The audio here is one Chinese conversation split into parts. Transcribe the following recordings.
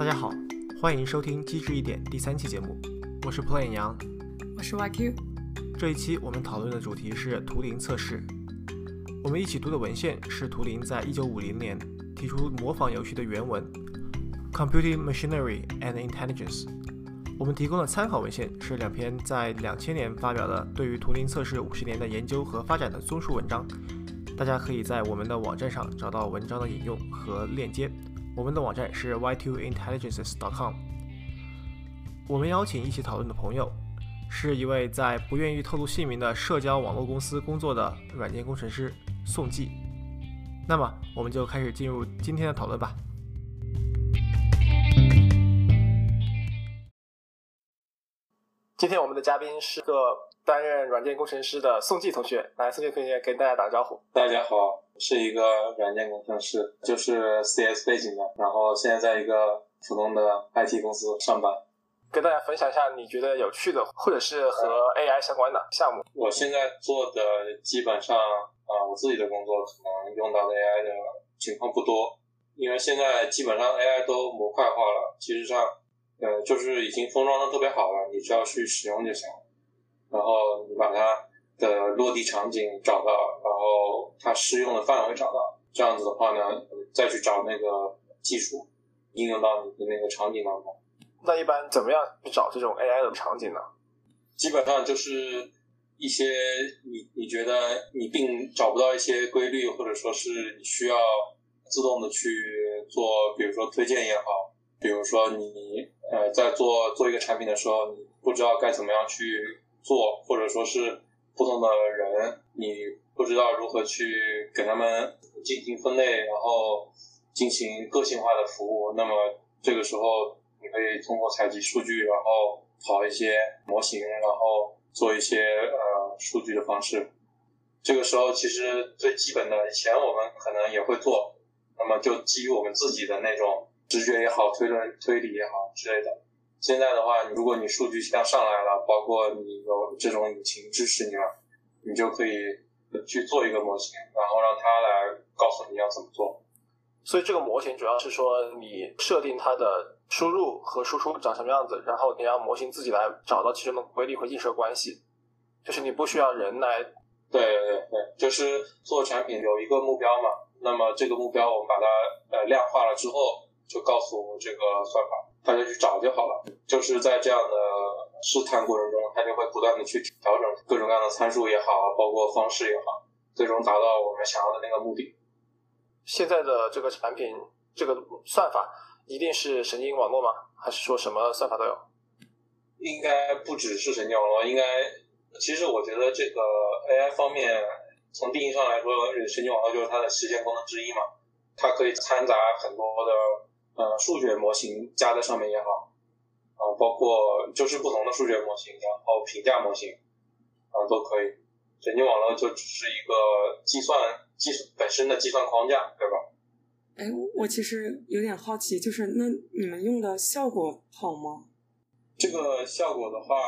大家好，欢迎收听《机智一点》第三期节目，我是 Plain 杨，我是 YQ。这一期我们讨论的主题是图灵测试。我们一起读的文献是图灵在一九五零年提出模仿游戏的原文《Computing Machinery and Intelligence》。我们提供的参考文献是两篇在两千年发表的对于图灵测试五十年的研究和发展的综述文章。大家可以在我们的网站上找到文章的引用和链接。我们的网站是 y2intelligences.com。我们邀请一起讨论的朋友是一位在不愿意透露姓名的社交网络公司工作的软件工程师宋记。那么，我们就开始进入今天的讨论吧。今天我们的嘉宾是个。担任软件工程师的宋记同学，来，宋记同学跟大家打个招呼。大家好，是一个软件工程师，就是 CS 背景的，然后现在在一个普通的 IT 公司上班。跟大家分享一下你觉得有趣的，或者是和 AI 相关的项目。我现在做的基本上啊，我自己的工作可能用到的 AI 的情况不多，因为现在基本上 AI 都模块化了，其实上呃就是已经封装的特别好了，你只要去使用就行了。然后你把它的落地场景找到，然后它适用的范围找到，这样子的话呢，再去找那个技术应用到你的那个场景当中。那一般怎么样去找这种 AI 的场景呢？基本上就是一些你你觉得你并找不到一些规律，或者说是你需要自动的去做，比如说推荐也好，比如说你呃在做做一个产品的时候，你不知道该怎么样去。做或者说是不同的人，你不知道如何去给他们进行分类，然后进行个性化的服务。那么这个时候，你可以通过采集数据，然后跑一些模型，然后做一些呃数据的方式。这个时候，其实最基本的，以前我们可能也会做，那么就基于我们自己的那种直觉也好，推论推理也好之类的。现在的话，如果你数据量上来了，包括你有这种引擎支持你了，你就可以去做一个模型，然后让它来告诉你要怎么做。所以这个模型主要是说，你设定它的输入和输出长什么样子，然后你让模型自己来找到其中的规律和映射关系，就是你不需要人来。对对对，就是做产品有一个目标嘛，那么这个目标我们把它呃量化了之后，就告诉这个算法。他就去找就好了，就是在这样的试探过程中，它就会不断的去调整各种各样的参数也好，包括方式也好，最终达到我们想要的那个目的。现在的这个产品，这个算法一定是神经网络吗？还是说什么算法都有？应该不只是神经网络，应该其实我觉得这个 AI 方面，从定义上来说，神经网络就是它的实现功能之一嘛，它可以掺杂很多的。呃，数学模型加在上面也好，啊，包括就是不同的数学模型，然后评价模型，啊，都可以。神经网络就只是一个计算计本身的计算框架，对吧？哎，我其实有点好奇，就是那你们用的效果好吗？这个效果的话，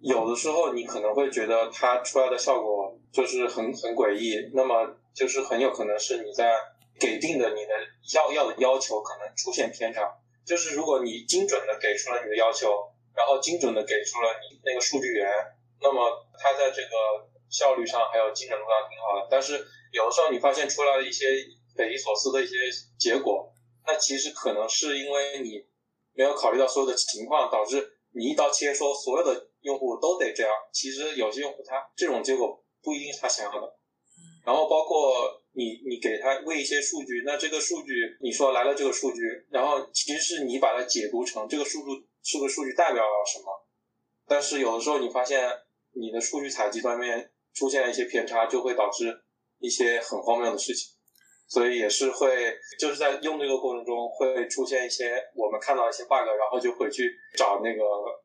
有的时候你可能会觉得它出来的效果就是很很诡异，那么就是很有可能是你在。给定的你的要要的要求可能出现偏差，就是如果你精准的给出了你的要求，然后精准的给出了你那个数据源，那么它在这个效率上还有精准度上挺好的。但是有的时候你发现出来的一些匪夷所思的一些结果，那其实可能是因为你没有考虑到所有的情况，导致你一刀切说所有的用户都得这样。其实有些用户他这种结果不一定是他想要的。然后包括你，你给他喂一些数据，那这个数据你说来了这个数据，然后其实是你把它解读成这个数据这个数据代表了什么，但是有的时候你发现你的数据采集端面出现了一些偏差，就会导致一些很荒谬的事情，所以也是会就是在用这个过程中会出现一些我们看到一些 bug，然后就回去找那个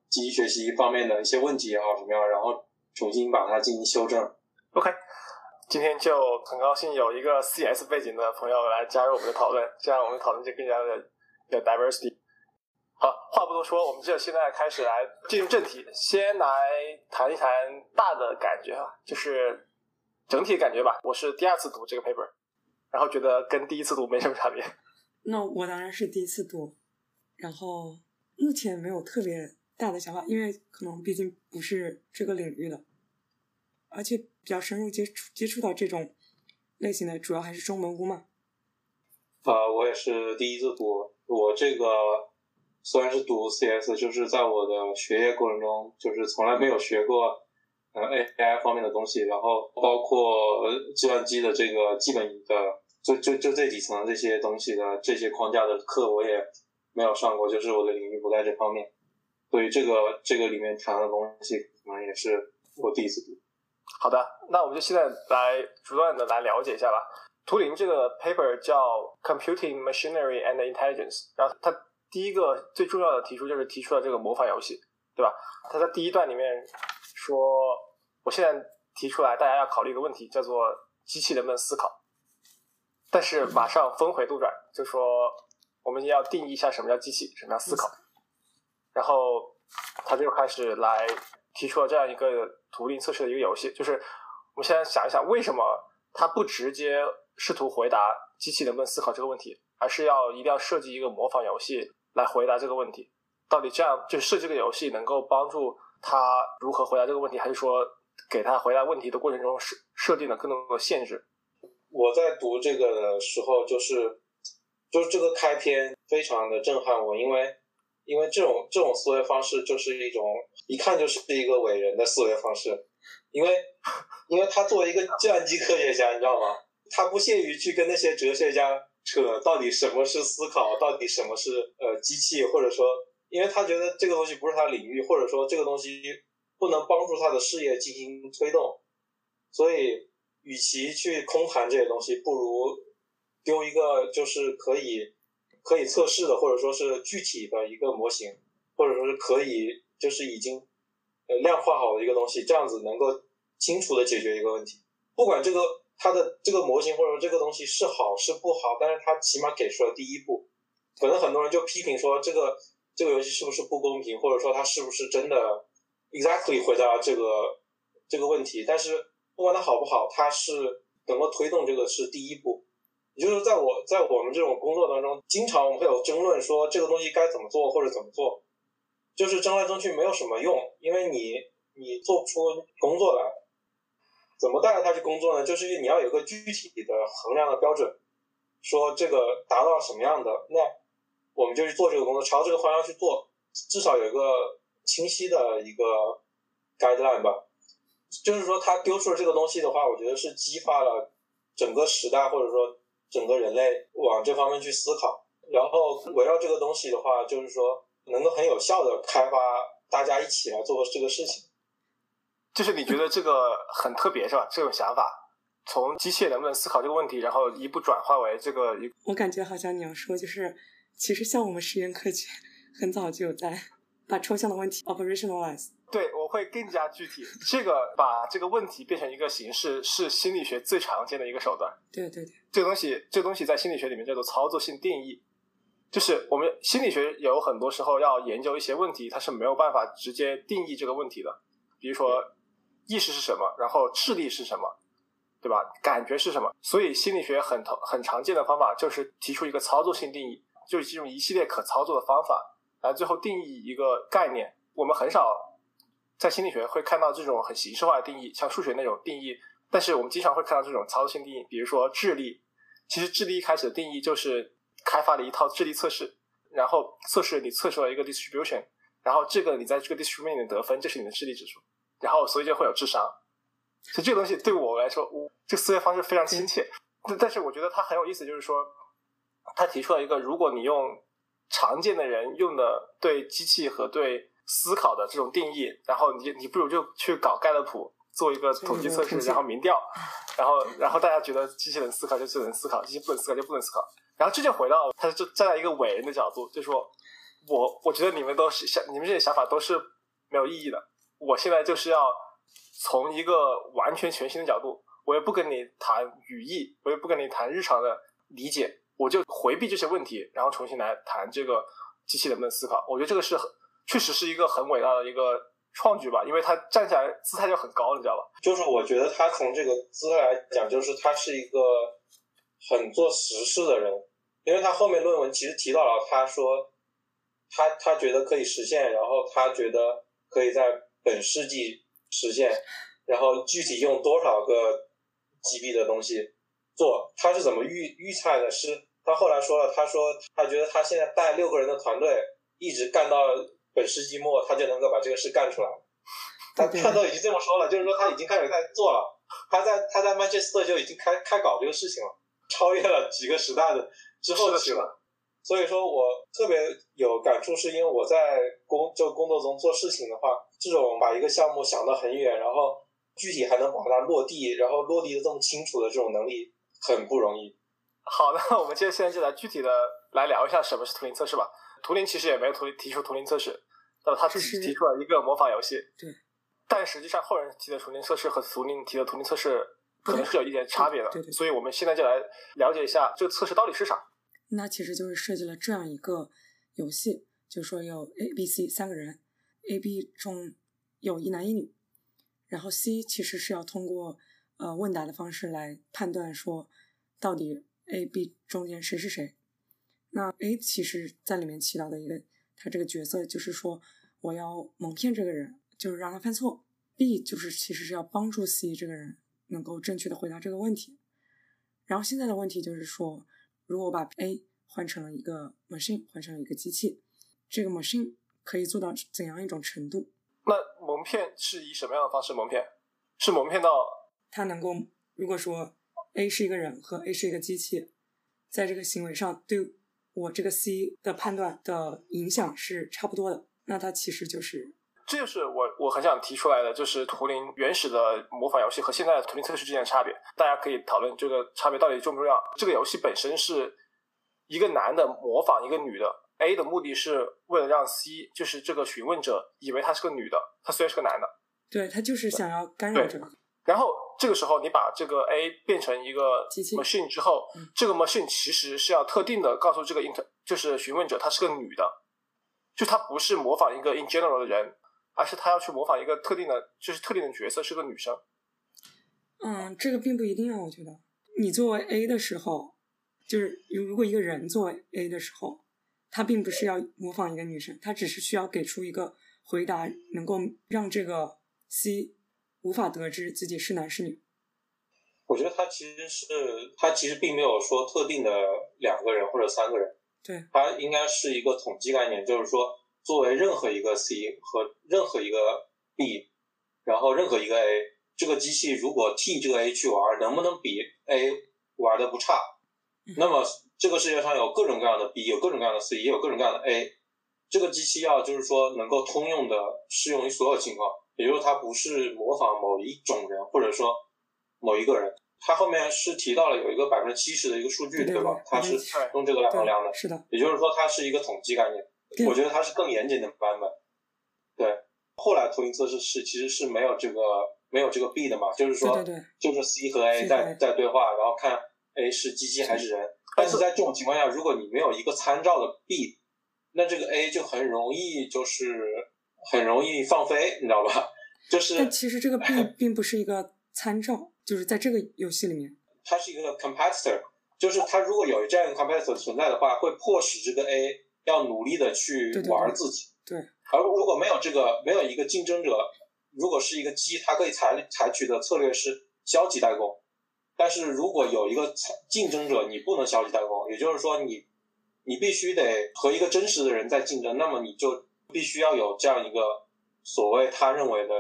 机器学习方面的一些问题也好什么样，然后重新把它进行修正。OK。今天就很高兴有一个 CS 背景的朋友来加入我们的讨论，这样我们的讨论就更加的有 diversity。好，话不多说，我们就现在开始来进入正题，先来谈一谈大的感觉哈，就是整体感觉吧。我是第二次读这个 paper，然后觉得跟第一次读没什么差别。那我当然是第一次读。然后目前没有特别大的想法，因为可能毕竟不是这个领域的，而且比较深入接触接触到这种类型的，主要还是中文屋嘛。啊，我也是第一次读，我这个虽然是读 CS，就是在我的学业过程中，就是从来没有学过呃 AI 方面的东西，然后包括计算机的这个基本的，就就就这几层这些东西的这些框架的课，我也没有上过，就是我的领域不在这方面，所以这个这个里面谈的东西可能也是我第一次读。好的，那我们就现在来逐段的来了解一下吧。图灵这个 paper 叫 Computing Machinery and Intelligence，然后它第一个最重要的提出就是提出了这个模仿游戏，对吧？他在第一段里面说，我现在提出来大家要考虑一个问题，叫做机器能不能思考？但是马上峰回路转，就说我们要定义一下什么叫机器，什么叫思考。然后他就开始来提出了这样一个图灵测试的一个游戏，就是我们现在想一想，为什么他不直接试图回答机器能不能思考这个问题，而是要一定要设计一个模仿游戏来回答这个问题。到底这样就设计这个游戏能够帮助他如何回答这个问题，还是说给他回答问题的过程中设设定了更多的限制？我在读这个的时候，就是就是这个开篇非常的震撼我，因为因为这种这种思维方式就是一种一看就是一个伟人的思维方式，因为因为他作为一个计算机科学家，你知道吗？他不屑于去跟那些哲学家扯到底什么是思考，到底什么是呃机器，或者说，因为他觉得这个东西不是他领域，或者说这个东西不能帮助他的事业进行推动，所以与其去空谈这些东西，不如丢一个就是可以可以测试的，或者说是具体的一个模型，或者说是可以就是已经呃量化好的一个东西，这样子能够清楚的解决一个问题，不管这个。它的这个模型或者说这个东西是好是不好，但是它起码给出了第一步。可能很多人就批评说这个这个游戏是不是不公平，或者说它是不是真的 exactly 回答这个这个问题。但是不管它好不好，它是能够推动这个是第一步。也就是在我在我们这种工作当中，经常我们会有争论说这个东西该怎么做或者怎么做，就是争来争去没有什么用，因为你你做不出工作来。怎么带着他去工作呢？就是你要有个具体的衡量的标准，说这个达到什么样的，那我们就去做这个工作，朝这个方向去做，至少有一个清晰的一个 guideline 吧。就是说，他丢出了这个东西的话，我觉得是激发了整个时代或者说整个人类往这方面去思考。然后围绕这个东西的话，就是说能够很有效的开发大家一起来做这个事情。就是你觉得这个很特别是吧？这种想法，从机械能不能思考这个问题，然后一步转化为这个一。我感觉好像你要说，就是其实像我们实验科学很早就有在把抽象的问题 operationalize。对，我会更加具体。这个把这个问题变成一个形式，是心理学最常见的一个手段。对对对，这个东西，这个东西在心理学里面叫做操作性定义。就是我们心理学有很多时候要研究一些问题，它是没有办法直接定义这个问题的，比如说。意识是什么？然后智力是什么？对吧？感觉是什么？所以心理学很很常见的方法就是提出一个操作性定义，就是用一系列可操作的方法来最后定义一个概念。我们很少在心理学会看到这种很形式化的定义，像数学那种定义。但是我们经常会看到这种操作性定义，比如说智力。其实智力一开始的定义就是开发了一套智力测试，然后测试你测出了一个 distribution，然后这个你在这个 distribution 里面得分，这是你的智力指数。然后，所以就会有智商。所以这个东西对我来说，我这个思维方式非常亲切。但是我觉得它很有意思，就是说，他提出了一个，如果你用常见的人用的对机器和对思考的这种定义，然后你你不如就去搞盖勒普做一个统计测试，然后民调，然后然后大家觉得机器能思考就只能思考，机器不能思考就不能思考。然后这就回到他就站在一个伟人的角度，就说我我觉得你们都是想你们这些想法都是没有意义的。我现在就是要从一个完全全新的角度，我也不跟你谈语义，我也不跟你谈日常的理解，我就回避这些问题，然后重新来谈这个机器能不能思考。我觉得这个是很确实是一个很伟大的一个创举吧，因为他站起来姿态就很高，你知道吧？就是我觉得他从这个姿态来讲，就是他是一个很做实事的人，因为他后面论文其实提到了，他说他他觉得可以实现，然后他觉得可以在本世纪实现，然后具体用多少个 GB 的东西做，他是怎么预预测的？是他后来说了，他说他觉得他现在带六个人的团队一直干到本世纪末，他就能够把这个事干出来。他他都已经这么说了，就是说他已经开始在做了，他在他在曼彻斯特就已经开开搞这个事情了，超越了几个时代的之后的事了。所以说我特别有感触，是因为我在工就工作中做事情的话，这种把一个项目想得很远，然后具体还能把它落地，然后落地的这么清楚的这种能力，很不容易。好，那我们接现在就来具体的来聊一下什么是图灵测试吧。图灵其实也没有图提出图灵测试，那么他只是提出了一个模仿游戏。对。但实际上，后人提的图灵测试和图灵提的图灵测试可能是有一点差别的。对对。所以我们现在就来了解一下这个测试到底是啥。那其实就是设计了这样一个游戏，就是说有 A、B、C 三个人，A、B 中有一男一女，然后 C 其实是要通过呃问答的方式来判断说到底 A、B 中间谁是谁。那 A 其实在里面起到的一个他这个角色就是说我要蒙骗这个人，就是让他犯错。B 就是其实是要帮助 C 这个人能够正确的回答这个问题。然后现在的问题就是说。如果我把 A 换成了一个 machine，换成了一个机器，这个 machine 可以做到怎样一种程度？那蒙骗是以什么样的方式蒙骗？是蒙骗到他能够，如果说 A 是一个人和 A 是一个机器，在这个行为上对我这个 C 的判断的影响是差不多的，那它其实就是。这就是我我很想提出来的，就是图灵原始的模仿游戏和现在的图灵测试之间的差别。大家可以讨论这个差别到底重不重要。这个游戏本身是一个男的模仿一个女的，A 的目的是为了让 C，就是这个询问者以为他是个女的，他虽然是个男的。对他就是想要干扰这个。然后这个时候你把这个 A 变成一个 machine 之后，这个 machine 其实是要特定的告诉这个 inter，就是询问者她是个女的，就他不是模仿一个 in general 的人。而是他要去模仿一个特定的，就是特定的角色，是个女生。嗯，这个并不一定啊，我觉得。你作为 A 的时候，就是如果一个人作为 A 的时候，他并不是要模仿一个女生，他只是需要给出一个回答，能够让这个 C 无法得知自己是男是女。我觉得他其实是，他其实并没有说特定的两个人或者三个人。对。它应该是一个统计概念，就是说。作为任何一个 C 和任何一个 B，然后任何一个 A，这个机器如果替这个 A 去玩，能不能比 A 玩的不差？那么这个世界上有各种各样的 B，有各种各样的 C，也有各种各样的 A。这个机器要就是说能够通用的，适用于所有情况，也就是它不是模仿某一种人，或者说某一个人。它后面是提到了有一个百分之七十的一个数据，对吧？它是用这个来衡量的。是的。也就是说，它是一个统计概念。我觉得它是更严谨的版本，对。后来图灵测试是其实是没有这个没有这个 B 的嘛，就是说就是 C 和 A 在在对话，然后看 A 是机器还是人。但是在这种情况下，如果你没有一个参照的 B，那这个 A 就很容易就是很容易放飞，你知道吧？就是。但其实这个 B 并不是一个参照，就是在这个游戏里面，它是一个 competitor，就是它如果有这样一个 competitor 存在的话，会迫使这个 A。要努力的去玩自己，对。而如果没有这个，没有一个竞争者，如果是一个鸡，它可以采采取的策略是消极怠工。但是如果有一个竞争者，你不能消极怠工，也就是说，你你必须得和一个真实的人在竞争，那么你就必须要有这样一个所谓他认为的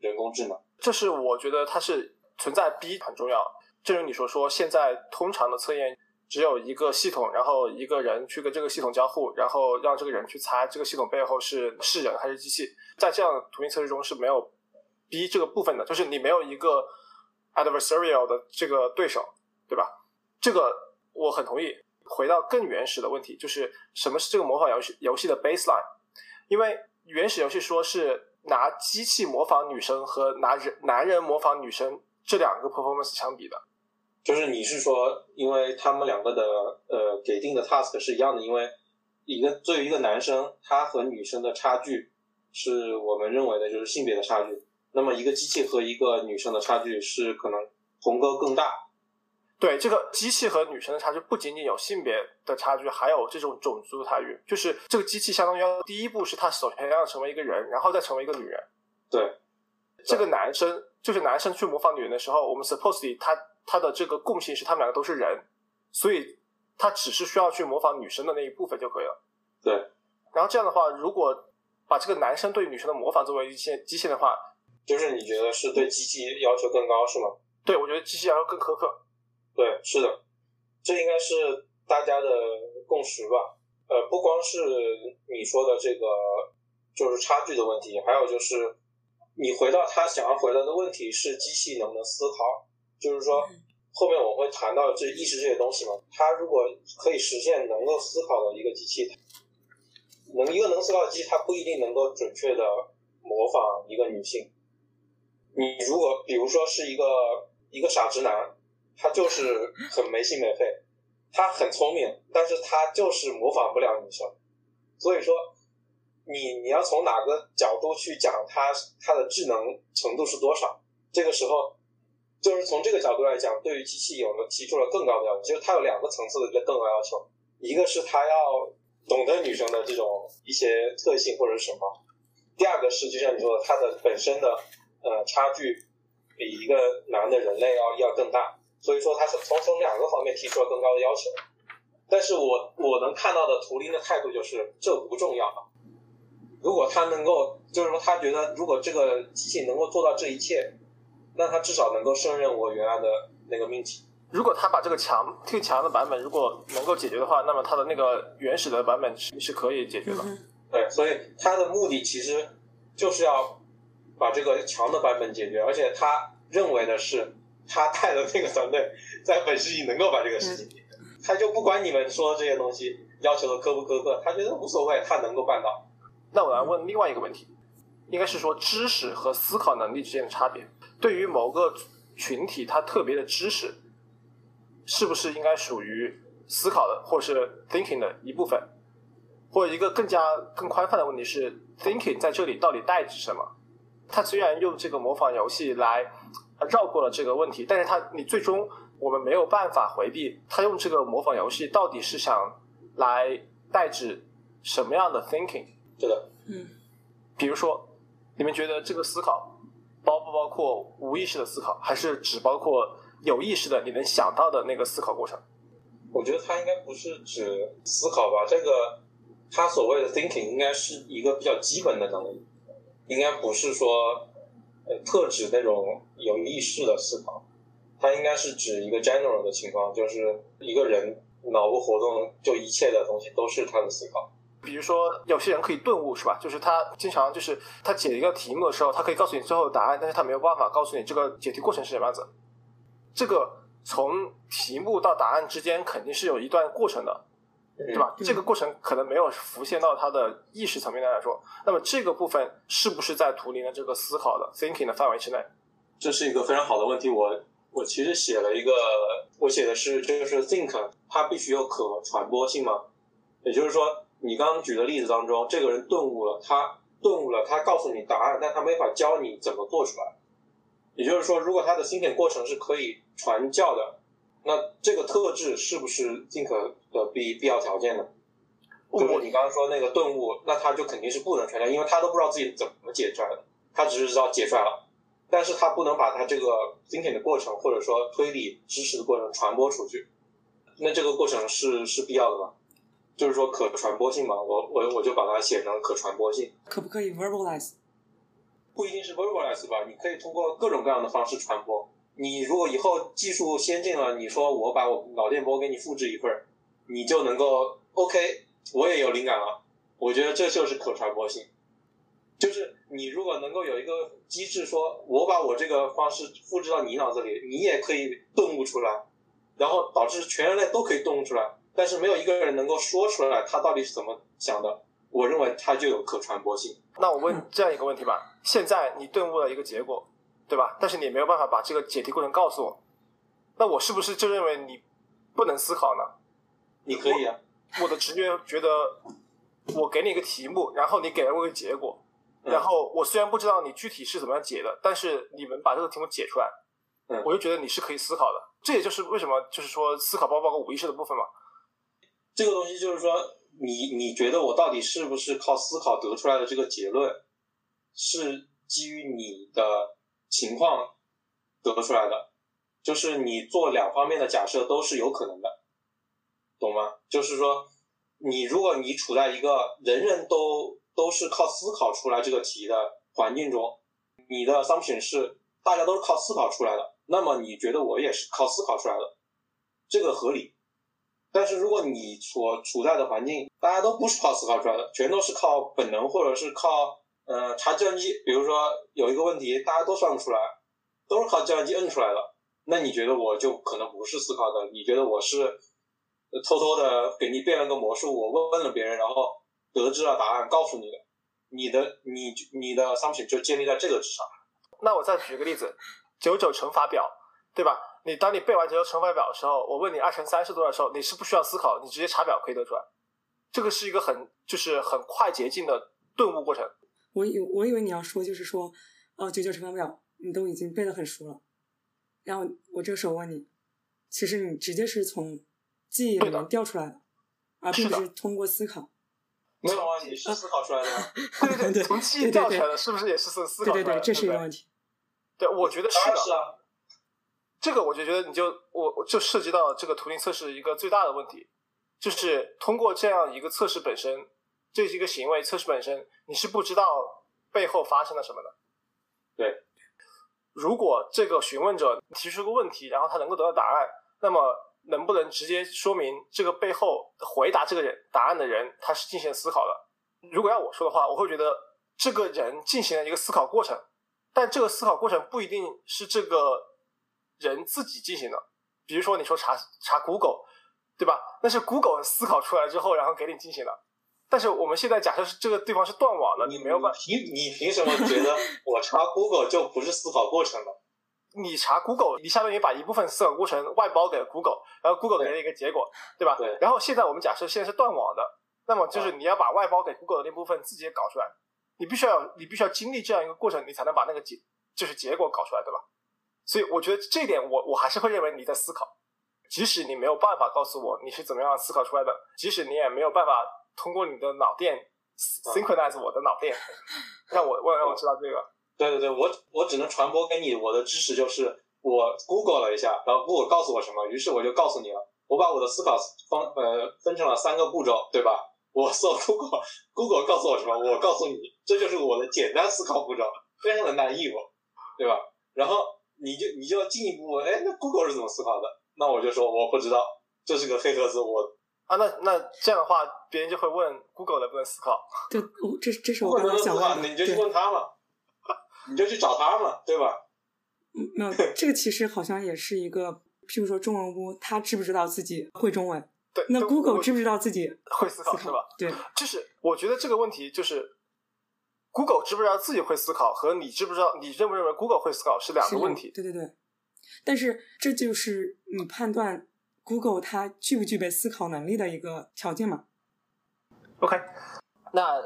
人工智能。这是我觉得它是存在 B 很重要。正如你所说，现在通常的测验。只有一个系统，然后一个人去跟这个系统交互，然后让这个人去猜这个系统背后是是人还是机器。在这样的图灵测试中是没有 B 这个部分的，就是你没有一个 adversarial 的这个对手，对吧？这个我很同意。回到更原始的问题，就是什么是这个模仿游戏游戏的 baseline？因为原始游戏说是拿机器模仿女生和拿人男人模仿女生这两个 performance 相比的。就是你是说，因为他们两个的呃给定的 task 是一样的，因为一个作为一个男生，他和女生的差距是我们认为的就是性别的差距。那么一个机器和一个女生的差距是可能鸿沟更大。对这个机器和女生的差距，不仅仅有性别的差距，还有这种种族的差距。就是这个机器相当于要第一步是它首先要成为一个人，然后再成为一个女人。对，这个男生就是男生去模仿女人的时候，我们 supposedly 他他的这个共性是他们两个都是人，所以他只是需要去模仿女生的那一部分就可以了。对，然后这样的话，如果把这个男生对女生的模仿作为一些机械的话，就是你觉得是对机器要求更高是吗？对我觉得机器要求更苛刻。对，是的，这应该是大家的共识吧。呃，不光是你说的这个，就是差距的问题，还有就是你回到他想要回答的问题是机器能不能思考，就是说后面我会谈到这意识这些东西嘛。它如果可以实现能够思考的一个机器，能一个能思考的机器，它不一定能够准确的模仿一个女性。你如果比如说是一个一个傻直男。他就是很没心没肺，他很聪明，但是他就是模仿不了女生。所以说，你你要从哪个角度去讲它它的智能程度是多少？这个时候，就是从这个角度来讲，对于机器有了提出了更高的要求，就是它有两个层次的一个更高要求，一个是它要懂得女生的这种一些特性或者什么，第二个是就像你说的，它的本身的呃差距比一个男的人类要要更大。所以说，他是从从两个方面提出了更高的要求，但是我我能看到的图灵的态度就是这不重要。如果他能够，就是说他觉得如果这个机器能够做到这一切，那他至少能够胜任我原来的那个命题。如果他把这个强最强的版本如果能够解决的话，那么他的那个原始的版本是是可以解决的。对，所以他的目的其实就是要把这个强的版本解决，而且他认为的是。他带的那个团队在本世纪能够把这个事情解决，他就不管你们说这些东西要求的苛不苛刻，他觉得无所谓，他能够办到。那我来问另外一个问题，应该是说知识和思考能力之间的差别。对于某个群体，他特别的知识，是不是应该属于思考的，或是 thinking 的一部分？或者一个更加更宽泛的问题是，thinking 在这里到底代指什么？他虽然用这个模仿游戏来。绕过了这个问题，但是他你最终我们没有办法回避他用这个模仿游戏到底是想来代指什么样的 thinking？对的，嗯，比如说你们觉得这个思考包不包括无意识的思考，还是只包括有意识的你能想到的那个思考过程？我觉得它应该不是指思考吧，这个他所谓的 thinking 应该是一个比较基本的能力，应该不是说。特指那种有意识的思考，它应该是指一个 general 的情况，就是一个人脑部活动，就一切的东西都是他的思考。比如说，有些人可以顿悟，是吧？就是他经常就是他解一个题目的时候，他可以告诉你最后的答案，但是他没有办法告诉你这个解题过程是什么样子。这个从题目到答案之间肯定是有一段过程的。对吧？这个过程可能没有浮现到他的意识层面来说，那么这个部分是不是在图灵的这个思考的 thinking 的范围之内？这是一个非常好的问题。我我其实写了一个，我写的是就是 think 它必须有可传播性嘛。也就是说，你刚刚举的例子当中，这个人顿悟了，他顿悟了，他告诉你答案，但他没法教你怎么做出来。也就是说，如果他的芯片过程是可以传教的。那这个特质是不是尽可的必必要条件呢？就是你刚刚说那个顿悟，那他就肯定是不能传教，因为他都不知道自己怎么解出来的，他只是知道解出来了，但是他不能把他这个 thinking 的过程或者说推理知识的过程传播出去。那这个过程是是必要的吗？就是说可传播性嘛，我我我就把它写成可传播性。可不可以 verbalize？不一定是 verbalize 吧，你可以通过各种各样的方式传播。你如果以后技术先进了，你说我把我脑电波给你复制一份儿，你就能够 OK，我也有灵感了。我觉得这就是可传播性，就是你如果能够有一个机制，说我把我这个方式复制到你脑子里，你也可以顿悟出来，然后导致全人类都可以顿悟出来，但是没有一个人能够说出来他到底是怎么想的。我认为它就有可传播性。那我问这样一个问题吧：现在你顿悟了一个结果。对吧？但是你没有办法把这个解题过程告诉我，那我是不是就认为你不能思考呢？你可以啊。我的直觉觉得，我给你一个题目，然后你给了我一个结果，然后我虽然不知道你具体是怎么样解的，但是你们把这个题目解出来，嗯我就觉得你是可以思考的。这也就是为什么就是说思考包包括无意识的部分嘛。这个东西就是说，你你觉得我到底是不是靠思考得出来的这个结论，是基于你的情况得出来的，就是你做两方面的假设都是有可能的，懂吗？就是说，你如果你处在一个人人都都是靠思考出来这个题的环境中，你的 assumption 是大家都是靠思考出来的，那么你觉得我也是靠思考出来的，这个合理。但是如果你所处在的环境，大家都不是靠思考出来的，全都是靠本能或者是靠呃查计算机，比如说有一个问题大家都算不出来，都是靠计算机摁出来的，那你觉得我就可能不是思考的？你觉得我是偷偷的给你变了个魔术，我问问了别人，然后得知了答案告诉你的，你的你你的 assumption 就建立在这个之上。那我再举个例子，九九乘法表，对吧？你当你背完九九乘法表的时候，我问你二乘三是多少的时候，你是不需要思考，你直接查表可以得出来。这个是一个很就是很快捷径的顿悟过程。我以我以为你要说就是说，哦，九九乘法表你都已经背得很熟了，然后我这个时候问你，其实你直接是从记忆里面调出来的，而并不是通过思考。没有啊，你是思考出来的吗？对对对对，从记忆调出来的，是不是也是思思考出来的？对对对，这是一个问题。对，我觉得是的。这个我就觉得你就我我就涉及到这个图灵测试一个最大的问题，就是通过这样一个测试本身，这是一个行为测试本身，你是不知道背后发生了什么的。对，如果这个询问者提出个问题，然后他能够得到答案，那么能不能直接说明这个背后回答这个人答案的人他是进行了思考的？如果要我说的话，我会觉得这个人进行了一个思考过程，但这个思考过程不一定是这个人自己进行的。比如说你说查查 Google，对吧？那是 Google 思考出来之后，然后给你进行的。但是我们现在假设是这个地方是断网了，你没有办法，凭你凭什么觉得我查 Google 就不是思考过程了？你查 Google，你相当于把一部分思考过程外包给了 Google，然后 Google 给对了一个结果，对吧？对然后现在我们假设现在是断网的，那么就是你要把外包给 Google 的那部分自己也搞出来，你必须要你必须要经历这样一个过程，你才能把那个结就是结果搞出来，对吧？所以我觉得这一点我我还是会认为你在思考，即使你没有办法告诉我你是怎么样思考出来的，即使你也没有办法通过你的脑电 synchronize 我的脑电，让我让让我知道这个。对对对，我我只能传播给你我的知识，就是我 Google 了一下，然后 Google 告诉我什么，于是我就告诉你了。我把我的思考方呃分成了三个步骤，对吧？我搜 Google，Google 告诉我什么，我告诉你，这就是我的简单思考步骤，非常的难易我，对吧？然后你就你就要进一步问，哎，那 Google 是怎么思考的？那我就说我不知道，这是个黑盒子，我啊，那那这样的话，别人就会问 Google 能不能思考。对，我这这是我刚能思考，刚想问的。你就去，问他嘛，你就去找他嘛，对吧？嗯没有 这个其实好像也是一个，譬如说中文屋，他知不知道自己会中文？对，那 Google 知不知道自己会思考是吧？？对，就是我觉得这个问题就是 Google 知不知道自己会思考，和你知不知道你认不认为 Google 会思考是两个问题。对对对，但是这就是你判断 Google 它具不具备思考能力的一个条件嘛？OK，那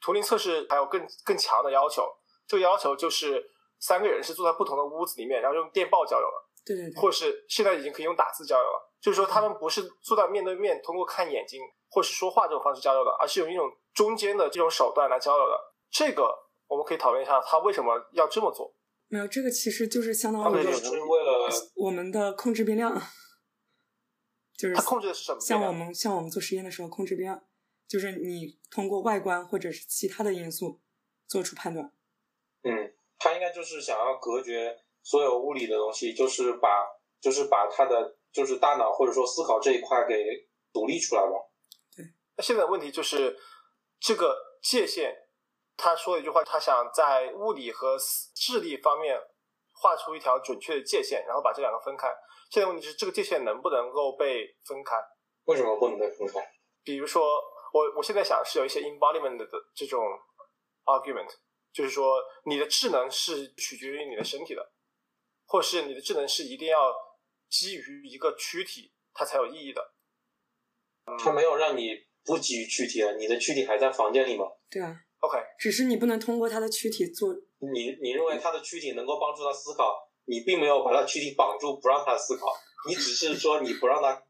图灵测试还有更更强的要求，这个要求就是三个人是坐在不同的屋子里面，然后用电报交流了，对对对，或者是现在已经可以用打字交流了。就是说，他们不是坐在面对面，通过看眼睛或是说话这种方式交流的，而是用一种中间的这种手段来交流的。这个我们可以讨论一下，他为什么要这么做。没有这个其实就是相当于就是为了我们的控制变量，就是他控制的是什么？像我们像我们做实验的时候控制变量，就是你通过外观或者是其他的因素做出判断。嗯，他应该就是想要隔绝所有物理的东西，就是把就是把他的就是大脑或者说思考这一块给独立出来了。那现在问题就是这个界限。他说了一句话，他想在物理和智力方面画出一条准确的界限，然后把这两个分开。现在问题是，这个界限能不能够被分开？为什么不能被分开？比如说，我我现在想是有一些 embodiment 的这种 argument，就是说你的智能是取决于你的身体的，或是你的智能是一定要基于一个躯体它才有意义的。他没有让你不基于躯体啊，你的躯体还在房间里吗？对啊，OK，只是你不能通过他的躯体做。你你认为他的躯体能够帮助他思考，你并没有把他躯体绑住不让他思考，你只是说你不让他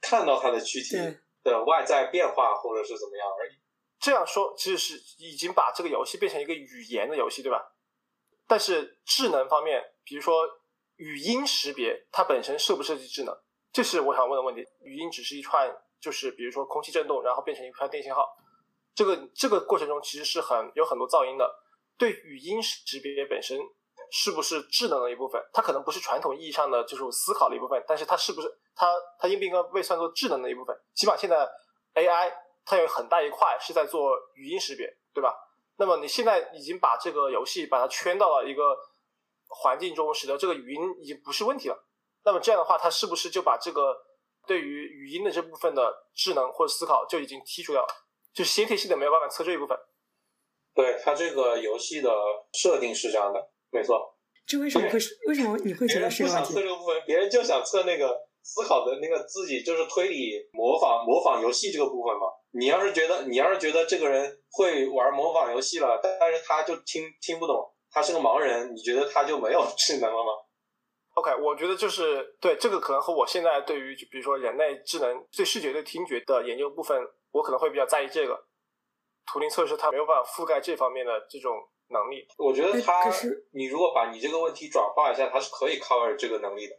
看到他的躯体的外在变化或者是怎么样而已。这样说其实是已经把这个游戏变成一个语言的游戏，对吧？但是智能方面，比如说语音识别，它本身设不设计智能？这是我想问的问题。语音只是一串，就是比如说空气振动，然后变成一串电信号，这个这个过程中其实是很有很多噪音的。对语音识别本身是不是智能的一部分？它可能不是传统意义上的就是思考的一部分，但是它是不是它它应不应该被算作智能的一部分？起码现在 AI 它有很大一块是在做语音识别，对吧？那么你现在已经把这个游戏把它圈到了一个环境中，使得这个语音已经不是问题了。那么这样的话，它是不是就把这个对于语音的这部分的智能或者思考就已经剔除掉了？就是先天系的没有办法测这一部分。对它这个游戏的设定是这样的，没错。这为什么会是？为什么你会觉得是不想测这个部分？别人就想测那个思考的那个自己，就是推理模仿模仿游戏这个部分嘛。你要是觉得你要是觉得这个人会玩模仿游戏了，但是他就听听不懂，他是个盲人，你觉得他就没有智能了吗？OK，我觉得就是对这个可能和我现在对于就比如说人类智能对视觉对听觉的研究部分，我可能会比较在意这个。图灵测试它没有办法覆盖这方面的这种能力。我觉得它，你如果把你这个问题转化一下，它是可以 cover 这个能力的。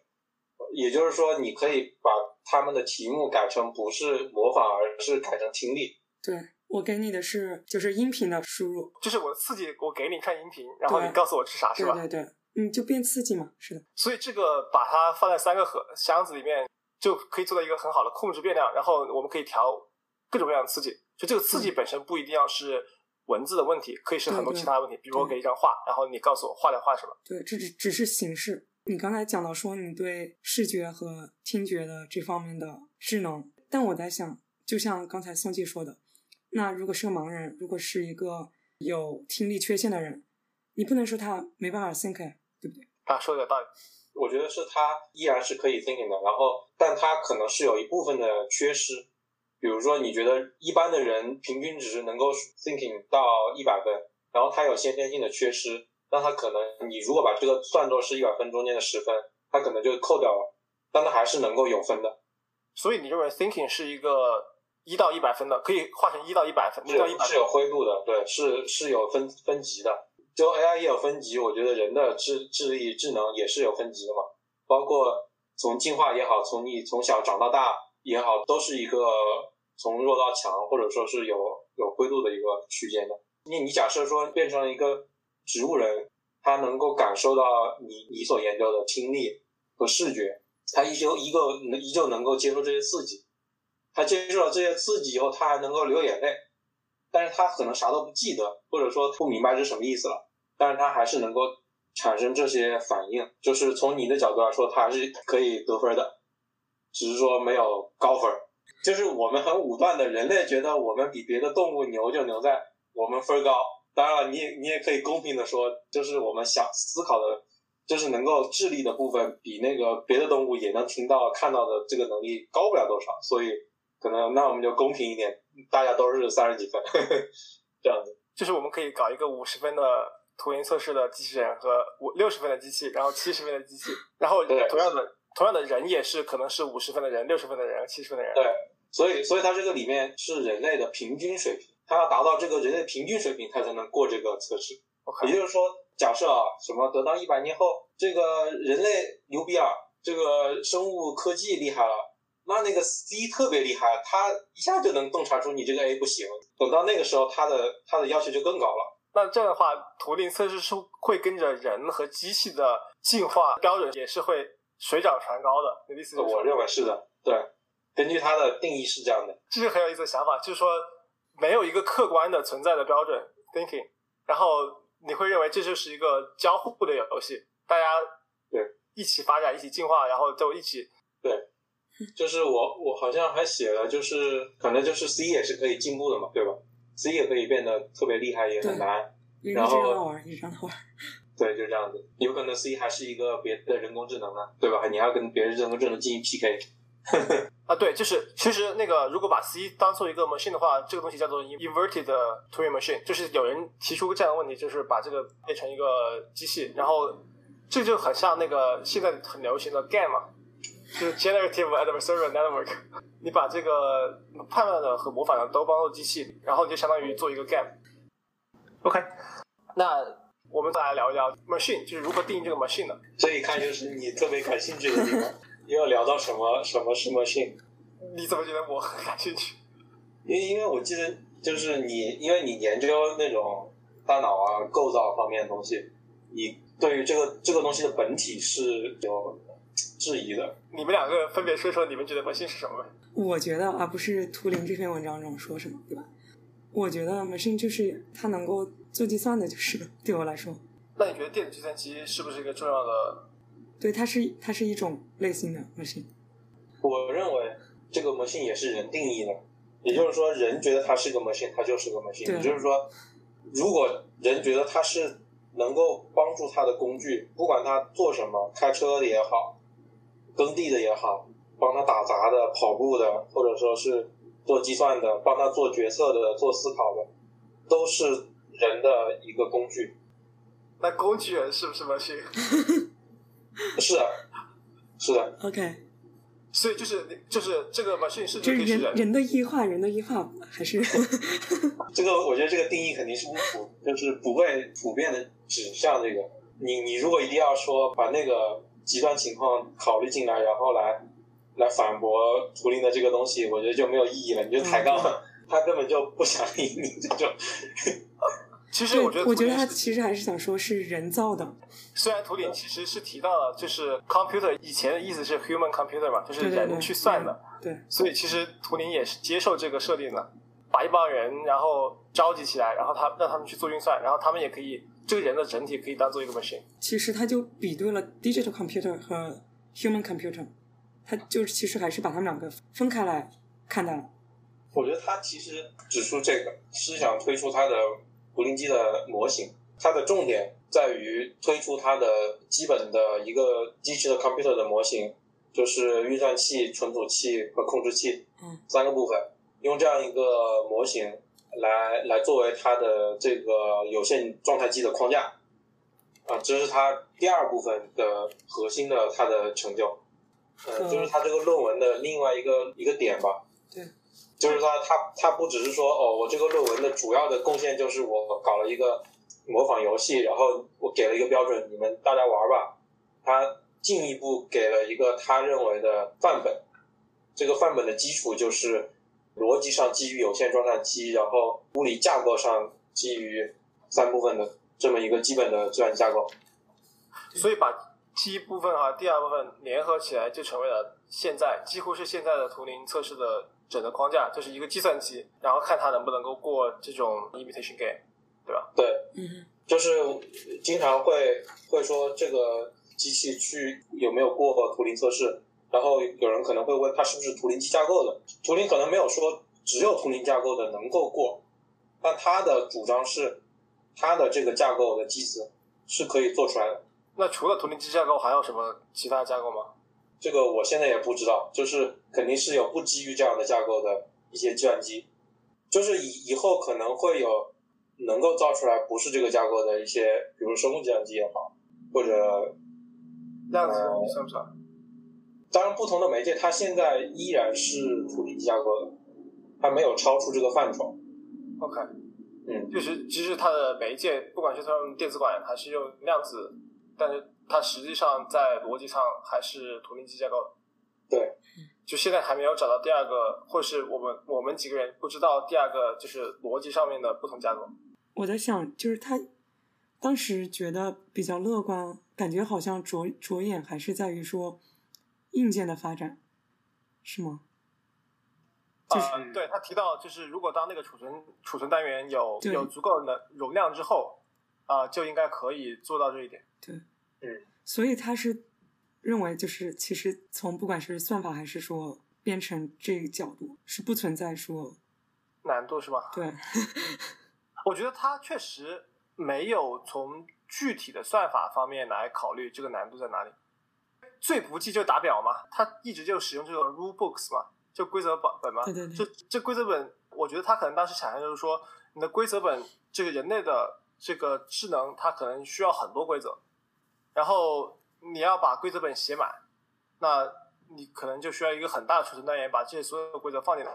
也就是说，你可以把他们的题目改成不是模仿，而是改成听力。对我给你的是就是音频的输入，就是我刺激我给你看音频，然后你告诉我是啥，是吧？对对对，嗯，就变刺激嘛，是的。所以这个把它放在三个盒箱子里面，就可以做到一个很好的控制变量，然后我们可以调各种各样的刺激。就这个刺激本身不一定要是文字的问题，可以是很多其他问题。比如我给一张画，然后你告诉我画在画什么？对，这只只是形式。你刚才讲到说你对视觉和听觉的这方面的智能，但我在想，就像刚才宋季说的，那如果是个盲人，如果是一个有听力缺陷的人，你不能说他没办法 think，对不对？啊，说的有道理。我觉得是他依然是可以 thinking 的，然后，但他可能是有一部分的缺失。比如说，你觉得一般的人平均值能够 thinking 到一百分，然后他有先天性的缺失。那他可能，你如果把这个算作是一百分中间的十分，他可能就扣掉了，但他还是能够有分的。所以你认为 thinking 是一个一到一百分的，可以画成一到一百分，一到一百是有灰度的，对，是是有分分级的。就 AI 也有分级，我觉得人的智智力智能也是有分级的嘛，包括从进化也好，从你从小长到大也好，都是一个从弱到强，或者说是有有灰度的一个区间的。你你假设说变成了一个。植物人，他能够感受到你你所研究的听力和视觉，他依旧一个依旧能够接受这些刺激，他接受了这些刺激以后，他还能够流眼泪，但是他可能啥都不记得，或者说不明白是什么意思了，但是他还是能够产生这些反应，就是从你的角度来说，他还是可以得分的，只是说没有高分，就是我们很武断的人类觉得我们比别的动物牛，就牛在我们分高。当然了，你也你也可以公平的说，就是我们想思考的，就是能够智力的部分，比那个别的动物也能听到看到的这个能力高不了多少，所以可能那我们就公平一点，大家都是三十几分呵呵，这样子。就是我们可以搞一个五十分的图灵测试的机器人和五六十分的机器，然后七十分的机器，然后同样的同样的人也是可能是五十分的人、六十分的人、七十分的人。对，所以所以它这个里面是人类的平均水平。它要达到这个人类平均水平，它才能过这个测试。也就是说，假设啊，什么等到一百年后，这个人类牛逼啊，这个生物科技厉害了，那那个 C 特别厉害，他一下就能洞察出你这个 A 不行。等到那个时候，他的他的要求就更高了。那这样的话，图灵测试是会跟着人和机器的进化标准也是会水涨船高的。你的意思？我认为是的，对，根据它的定义是这样的。这是很有意思的想法，就是说。没有一个客观的存在的标准 thinking，然后你会认为这就是一个交互的游戏，大家对一起发展、一起进化，然后就一起对，就是我我好像还写了，就是可能就是 C 也是可以进步的嘛，对吧？C 也可以变得特别厉害，也很难，然后玩，让他玩，对，就这样子，有可能 C 还是一个别的人工智能呢，对吧？你要跟别人人工智能进行 PK。啊，对，就是其实那个，如果把 C 当做一个 machine 的话，这个东西叫做 inverted Turing machine，就是有人提出这样的问题，就是把这个变成一个机器，然后这就很像那个现在很流行的 GAN 嘛，就是 Generative Adversarial Network。你把这个判断的和模仿的都帮到机器，然后你就相当于做一个 gap。OK，那我们再来聊一聊 machine，就是如何定义这个 machine 的。这一看就是你特别感兴趣的地方，又要聊到什么什么是 machine。你怎么觉得我很感兴趣？因为因为我记得就是你，因为你研究那种大脑啊构造方面的东西，你对于这个这个东西的本体是有质疑的。你们两个分别说说你们觉得 machine 是什么？我觉得，而不是图灵这篇文章中说什么，对吧？我觉得 machine 就是它能够做计算的，就是对我来说，那你觉得电子计算机是不是一个重要的？对，它是它是一种类型的 machine。我认为这个 machine 也是人定义的，也就是说，人觉得它是个 machine，它就是个 machine。也就是说，如果人觉得它是能够帮助他的工具，不管他做什么，开车的也好，耕地的也好，帮他打杂的、跑步的，或者说是做计算的、帮他做决策的、做思考的，都是人的一个工具。那工具人是不是 machine？是的，是的，OK，所以就是就是这个 machine 是这是可以是人，人人的异化，人的异化还是 这个我觉得这个定义肯定是不普，就是不会普遍的指向这个。你你如果一定要说把那个极端情况考虑进来，然后来来反驳图灵的这个东西，我觉得就没有意义了。你就抬杠，他根本就不想理你这种。其实我觉得我觉得他其实还是想说是人造的，虽然图灵其实是提到了，就是 computer 以前的意思是 human computer 嘛，就是人去算的，对，所以其实图灵也是接受这个设定的，把一帮人然后召集起来，然后他让他们去做运算，然后他们也可以这个人的整体可以当做一个 machine。其实他就比对了 digital computer 和 human computer，他就是其实还是把他们两个分开来看待了。我觉得他其实指出这个是想推出他的图灵机的模型，它的重点在于推出它的基本的一个 digital computer 的模型，就是运算器、存储器和控制器嗯三个部分，用这样一个模型来来作为它的这个有限状态机的框架。啊，这是它第二部分的核心的它的成就，呃，嗯就是它这个论文的另外一个一个点吧。对，就是他他他不只是说哦，我这个论文的主要的贡献就是我搞了一个模仿游戏，然后我给了一个标准，你们大家玩吧。他进一步给了一个他认为的范本，这个范本的基础就是逻辑上基于有限状态机，然后物理架构上基于三部分的这么一个基本的计算机架构。所以把第一部分和第二部分联合起来，就成为了现在几乎是现在的图灵测试的整个框架，就是一个计算机，然后看它能不能够过这种 imitation game，对吧？对，嗯就是经常会会说这个机器去有没有过图灵测试，然后有人可能会问它是不是图灵机架构的，图灵可能没有说只有图灵架构的能够过，但他的主张是他的这个架构的机子是可以做出来的。那除了图灵机架构，还有什么其他架构吗？这个我现在也不知道，就是肯定是有不基于这样的架构的一些计算机，就是以以后可能会有能够造出来不是这个架构的一些，比如生物计算机也好，或者量子你算不算？当然不同的媒介它现在依然是图灵机架构的，它没有超出这个范畴。OK，嗯，就是其实它的媒介，不管是它用电子管还是用量子，但是它实际上在逻辑上还是图灵机架构的。对，就现在还没有找到第二个，或是我们我们几个人不知道第二个就是逻辑上面的不同架构。我在想，就是他当时觉得比较乐观，感觉好像着着眼还是在于说硬件的发展，是吗？就是呃，对他提到，就是如果当那个储存储存单元有有足够的容量之后，啊、就应该可以做到这一点。对，嗯所以他是认为，就是其实从不管是算法还是说编程这个角度，是不存在说难度是吧？对，我觉得他确实没有从具体的算法方面来考虑这个难度在哪里。最不济就打表嘛，他一直就使用这种 rule books 嘛，就规则本本嘛。对对对这这规则本，我觉得他可能当时想象就是说，你的规则本这个人类的这个智能，它可能需要很多规则，然后你要把规则本写满，那你可能就需要一个很大的储存单元，把这些所有的规则放进来。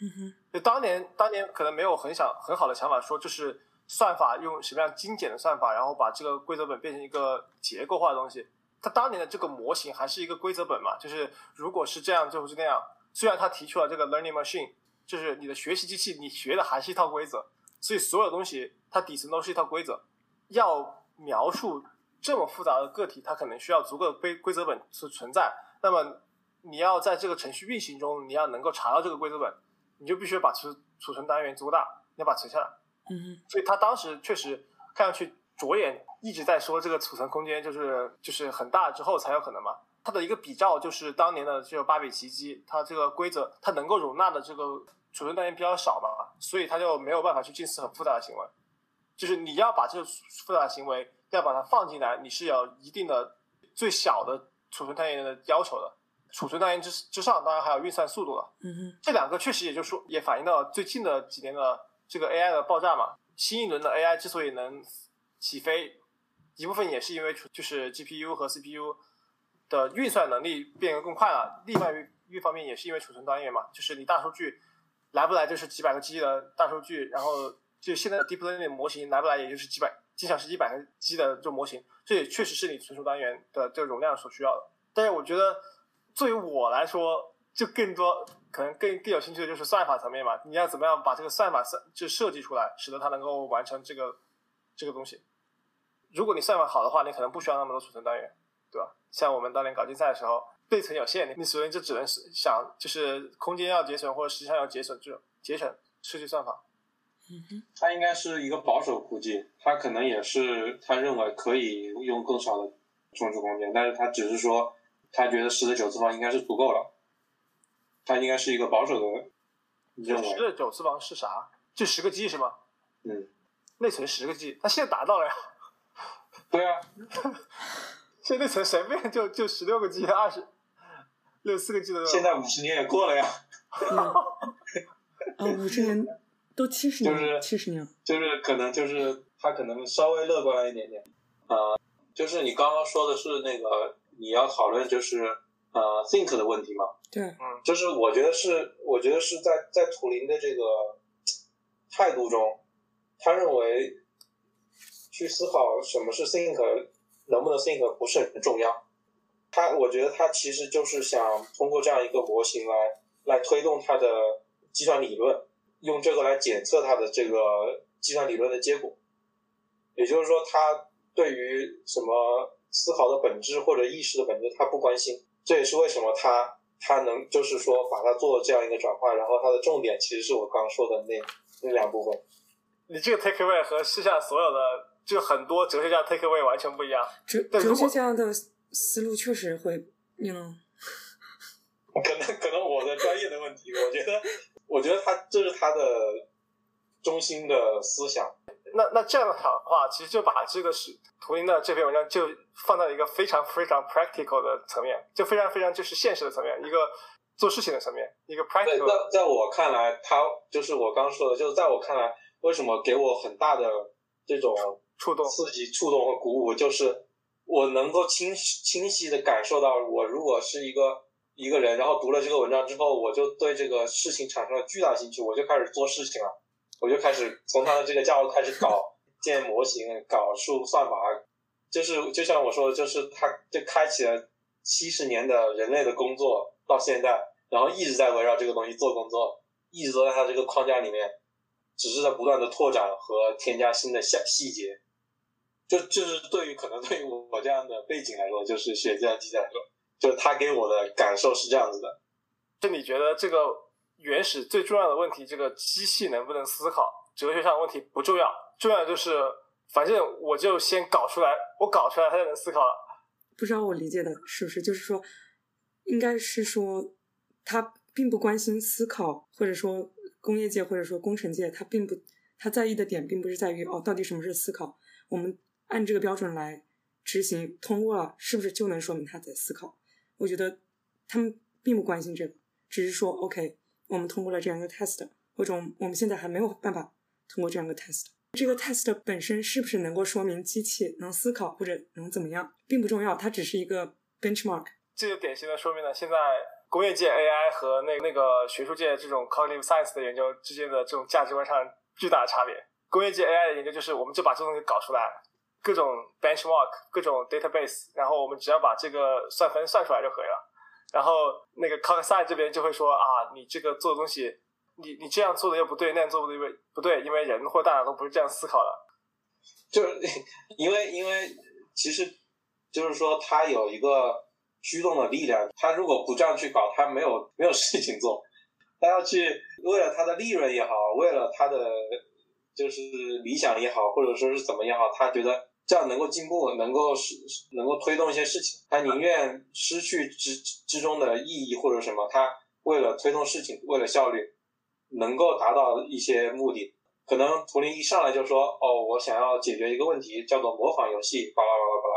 嗯哼，就当年当年可能没有很想很好的想法，说就是算法用什么样精简的算法，然后把这个规则本变成一个结构化的东西。它当年的这个模型还是一个规则本嘛，就是如果是这样就是那样。虽然他提出了这个 learning machine，就是你的学习机器，你学的还是一套规则，所以所有东西它底层都是一套规则。要描述这么复杂的个体，它可能需要足够的规规则本是存在。那么你要在这个程序运行中，你要能够查到这个规则本，你就必须把储储存单元足够大，你要把它存下来。嗯所以他当时确实看上去着眼一直在说这个储存空间就是就是很大之后才有可能嘛。它的一个比照就是当年的这个巴比奇机，它这个规则它能够容纳的这个储存单元比较少嘛，所以它就没有办法去近似很复杂的行为。就是你要把这个复杂的行为要把它放进来，你是有一定的最小的储存单元的要求的。储存单元之之上，当然还有运算速度了。嗯哼，这两个确实也就说也反映到最近的几年的这个 AI 的爆炸嘛。新一轮的 AI 之所以能起飞，一部分也是因为就是 GPU 和 CPU 的运算能力变得更快了。另外一方面也是因为储存单元嘛，就是你大数据来不来就是几百个 G 的大数据，然后就现在的 Deep Learning 模型来不来也就是几百，经常是一百个 G 的这种模型，这也确实是你存储单元的这个容量所需要的。但是我觉得，作为我来说，就更多可能更更有兴趣的就是算法层面嘛。你要怎么样把这个算法设就设计出来，使得它能够完成这个这个东西。如果你算法好的话，你可能不需要那么多储存单元，对吧？像我们当年搞竞赛的时候，内存有限，你所以就只能是想就是空间要节省或者实际上要节省这种节省设计算法。嗯哼，它应该是一个保守估计，他可能也是他认为可以用更少的存储空间，但是他只是说他觉得十的九次方应该是足够了，他应该是一个保守的认为。十的九次方是啥？就十个 G 是吗？嗯，内存十个 G，他现在达到了呀。对啊，现在内存随便就就十六个 G、二十六四个 G 的。现在五十年也过了呀。啊，五十年都七十年，就是七十年。就是可能就是他可能稍微乐观了一点点，呃，就是你刚刚说的是那个你要讨论就是呃 think 的问题嘛，对，就是我觉得是我觉得是在在图灵的这个态度中，他认为去思考什么是 think 能不能 think 不是很重要，他我觉得他其实就是想通过这样一个模型来来推动他的计算理论。用这个来检测它的这个计算理论的结果，也就是说，他对于什么思考的本质或者意识的本质，他不关心。这也是为什么他他能就是说把它做这样一个转化，然后它的重点其实是我刚说的那那两部分。你这个 take away 和世上所有的就很多哲学家 take away 完全不一样。哲哲学家的思路确实会，嗯，可能可能我的专业的问题，我觉得。我觉得他这是他的中心的思想。那那这样的话，其实就把这个是图灵的这篇文章就放到一个非常非常 practical 的层面，就非常非常就是现实的层面，一个做事情的层面，一个 practical。在在我看来，他就是我刚说的，就是在我看来，为什么给我很大的这种触动、刺激、触动和鼓舞，就是我能够清清晰的感受到，我如果是一个。一个人，然后读了这个文章之后，我就对这个事情产生了巨大兴趣，我就开始做事情了，我就开始从他的这个架构开始搞建模型，搞数算法，就是就像我说的，就是他就开启了七十年的人类的工作到现在，然后一直在围绕这个东西做工作，一直都在他这个框架里面，只是在不断的拓展和添加新的细细节，就就是对于可能对于我这样的背景来说，就是学计算机来说。就他给我的感受是这样子的，就你觉得这个原始最重要的问题，这个机器能不能思考？哲学上的问题不重要，重要的就是反正我就先搞出来，我搞出来它就能思考了。不知道我理解的是不是，就是说，应该是说他并不关心思考，或者说工业界或者说工程界，他并不他在意的点并不是在于哦，到底什么是思考？我们按这个标准来执行，通过了是不是就能说明他在思考？我觉得他们并不关心这个，只是说 OK，我们通过了这样一个 test，或者我们现在还没有办法通过这样一个 test，这个 test 本身是不是能够说明机器能思考或者能怎么样，并不重要，它只是一个 benchmark。这就典型的说明了现在工业界 AI 和那那个学术界这种 cognitive science 的研究之间的这种价值观上巨大的差别。工业界 AI 的研究就是我们就把这东西搞出来，各种 benchmark，各种 database，然后我们只要把这个算分算出来就可以了。然后那个 c o g s i 这边就会说啊，你这个做的东西，你你这样做的又不对，那样做的又不对，因为人或大脑都不是这样思考的。就 是因为因为其实就是说他有一个。驱动的力量，他如果不这样去搞，他没有没有事情做，他要去为了他的利润也好，为了他的就是理想也好，或者说是怎么也好，他觉得这样能够进步，能够是能够推动一些事情，他宁愿失去之之中的意义或者什么，他为了推动事情，为了效率，能够达到一些目的，可能图灵一上来就说，哦，我想要解决一个问题，叫做模仿游戏，巴拉巴拉巴拉，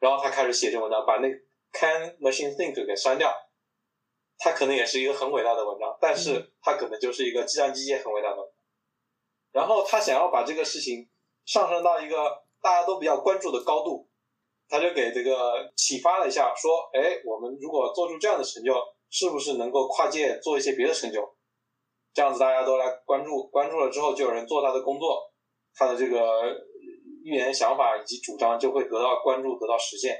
然后他开始写这文章，把那。Can machine think 给删掉，它可能也是一个很伟大的文章，但是它可能就是一个计算机界很伟大的。然后他想要把这个事情上升到一个大家都比较关注的高度，他就给这个启发了一下，说：哎，我们如果做出这样的成就，是不是能够跨界做一些别的成就？这样子大家都来关注，关注了之后就有人做他的工作，他的这个预言、想法以及主张就会得到关注，得到实现。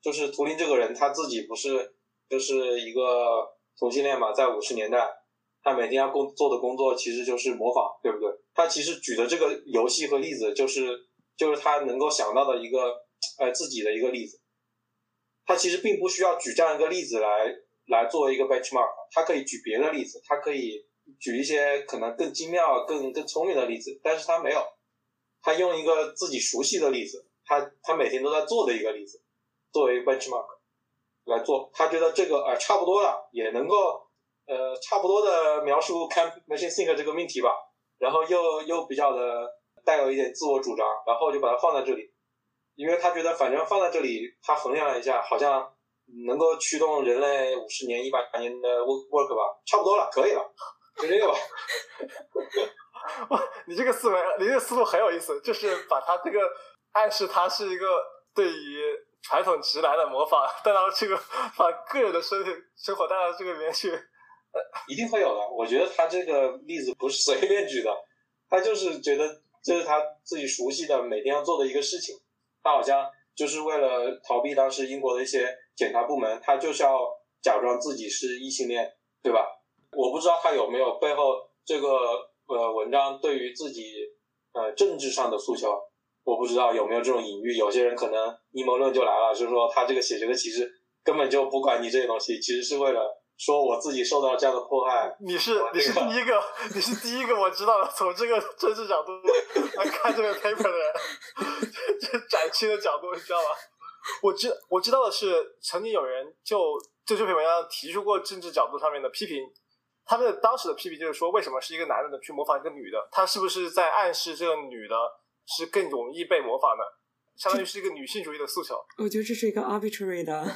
就是图灵这个人，他自己不是就是一个同性恋嘛，在五十年代，他每天要工做的工作其实就是模仿，对不对？他其实举的这个游戏和例子，就是就是他能够想到的一个呃自己的一个例子。他其实并不需要举这样一个例子来来作为一个 benchmark，他可以举别的例子，他可以举一些可能更精妙、更更聪明的例子，但是他没有，他用一个自己熟悉的例子，他他每天都在做的一个例子。作为 benchmark 来做，他觉得这个呃差不多了，也能够呃差不多的描述 can machine think 这个命题吧，然后又又比较的带有一点自我主张，然后就把它放在这里，因为他觉得反正放在这里，他衡量一下，好像能够驱动人类五十年、一百年的 work work 吧，差不多了，可以了，就这个吧。哇，你这个思维，你这个思路很有意思，就是把他这个暗示他是一个对于。传统直男的模仿带到这个，把个人的生生活带到这个里面去，一定会有的。我觉得他这个例子不是随便举的，他就是觉得这是他自己熟悉的每天要做的一个事情。他好像就是为了逃避当时英国的一些检察部门，他就是要假装自己是异性恋，对吧？我不知道他有没有背后这个呃文章对于自己呃政治上的诉求。我不知道有没有这种隐喻，有些人可能阴谋论就来了，就是说他这个写这个其实根本就不管你这些东西，其实是为了说我自己受到这样的迫害。你是你是第一个，你是第一个我知道的从这个政治角度来看这个 paper 的人，这崭新的角度，你知道吗？我知我知道的是，曾经有人就就这篇文章提出过政治角度上面的批评，他的当时的批评就是说，为什么是一个男的去模仿一个女的？他是不是在暗示这个女的？是更容易被模仿的，相当于是一个女性主义的诉求。我觉得这是一个 arbitrary 的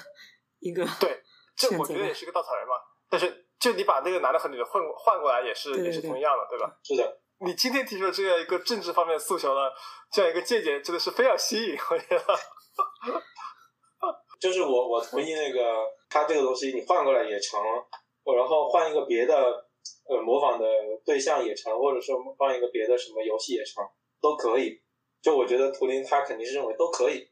一个对，这我觉得也是个稻草人嘛。但是，就你把那个男的和女的换换过来，也是也是同样的，对吧？是的。你今天提出的这样一个政治方面的诉求的这样一个见解，真的是非常吸引，我觉得。就是我我同意那个，他这个东西你换过来也成，然后换一个别的呃模仿的对象也成，或者说换一个别的什么游戏也成。都可以，就我觉得图灵他肯定是认为都可以，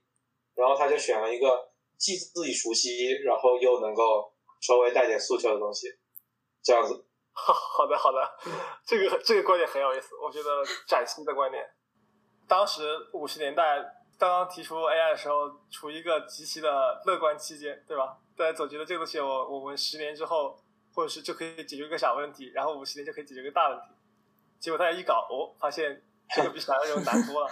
然后他就选了一个既自己熟悉，然后又能够稍微带点诉求的东西，这样子。好的，好的，这个这个观点很有意思，我觉得崭新的观点。当时五十年代刚刚提出 AI 的时候，处于一个极其的乐观期间，对吧？大家总觉得这个东西我我们十年之后，或者是就可以解决一个小问题，然后五十年就可以解决一个大问题。结果大家一搞，哦，发现。这个比想象中难多了，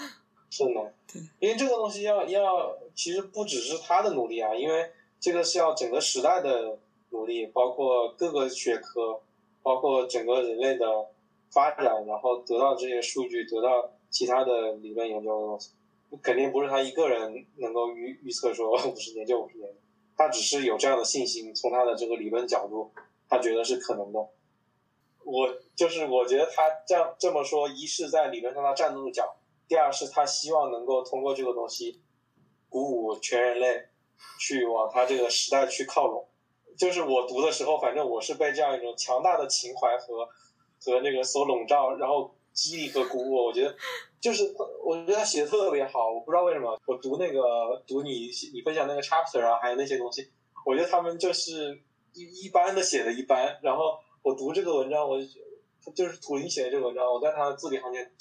是的，因为这个东西要要，其实不只是他的努力啊，因为这个是要整个时代的努力，包括各个学科，包括整个人类的发展，然后得到这些数据，得到其他的理论研究的东西，肯定不是他一个人能够预预测说五十年就五十年，他只是有这样的信心，从他的这个理论角度，他觉得是可能的。我就是我觉得他这样这么说，一是在理论上他站得住脚，第二是他希望能够通过这个东西鼓舞全人类去往他这个时代去靠拢。就是我读的时候，反正我是被这样一种强大的情怀和和那个所笼罩，然后激励和鼓舞。我觉得就是我觉得他写的特别好，我不知道为什么我读那个读你你分享那个 chapter 啊，还有那些东西，我觉得他们就是一一般的写的一般，然后我读这个文章，我就是图灵写的这个文章，我在他的字里行间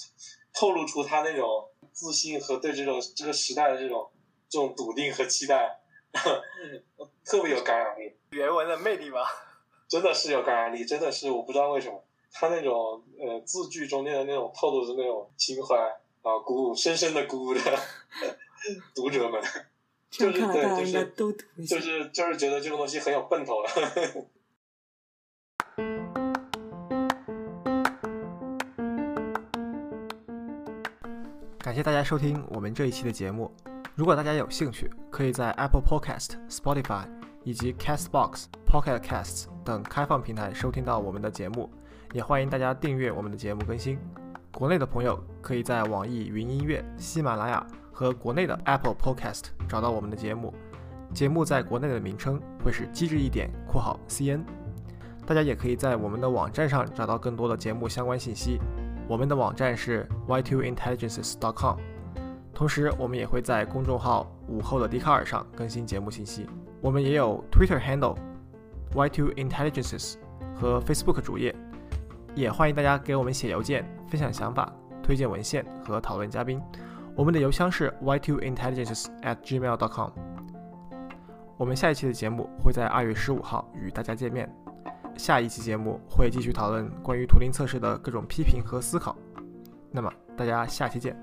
透露出他那种自信和对这种这个时代的这种这种笃定和期待，特别有感染力。原文的魅力吧，真的是有感染力，真的是我不知道为什么他那种呃字句中间的那种透露的那种情怀啊，鼓舞深深的鼓舞着 读者们，就是对，就是都读一下，就是就是觉得这个东西很有奔头了。感谢大家收听我们这一期的节目。如果大家有兴趣，可以在 Apple Podcast、Spotify 以及 Castbox、Pocket Casts 等开放平台收听到我们的节目。也欢迎大家订阅我们的节目更新。国内的朋友可以在网易云音乐、喜马拉雅和国内的 Apple Podcast 找到我们的节目。节目在国内的名称会是机智一点（括号 CN）。大家也可以在我们的网站上找到更多的节目相关信息。我们的网站是 y2intelligences.com。同时，我们也会在公众号“午后的笛卡尔”上更新节目信息。我们也有 Twitter handle y2intelligences 和 Facebook 主页，也欢迎大家给我们写邮件，分享想法、推荐文献和讨论嘉宾。我们的邮箱是 y2intelligences@gmail.com。我们下一期的节目会在二月十五号与大家见面。下一期节目会继续讨论关于图灵测试的各种批评和思考。那么，大家下期见。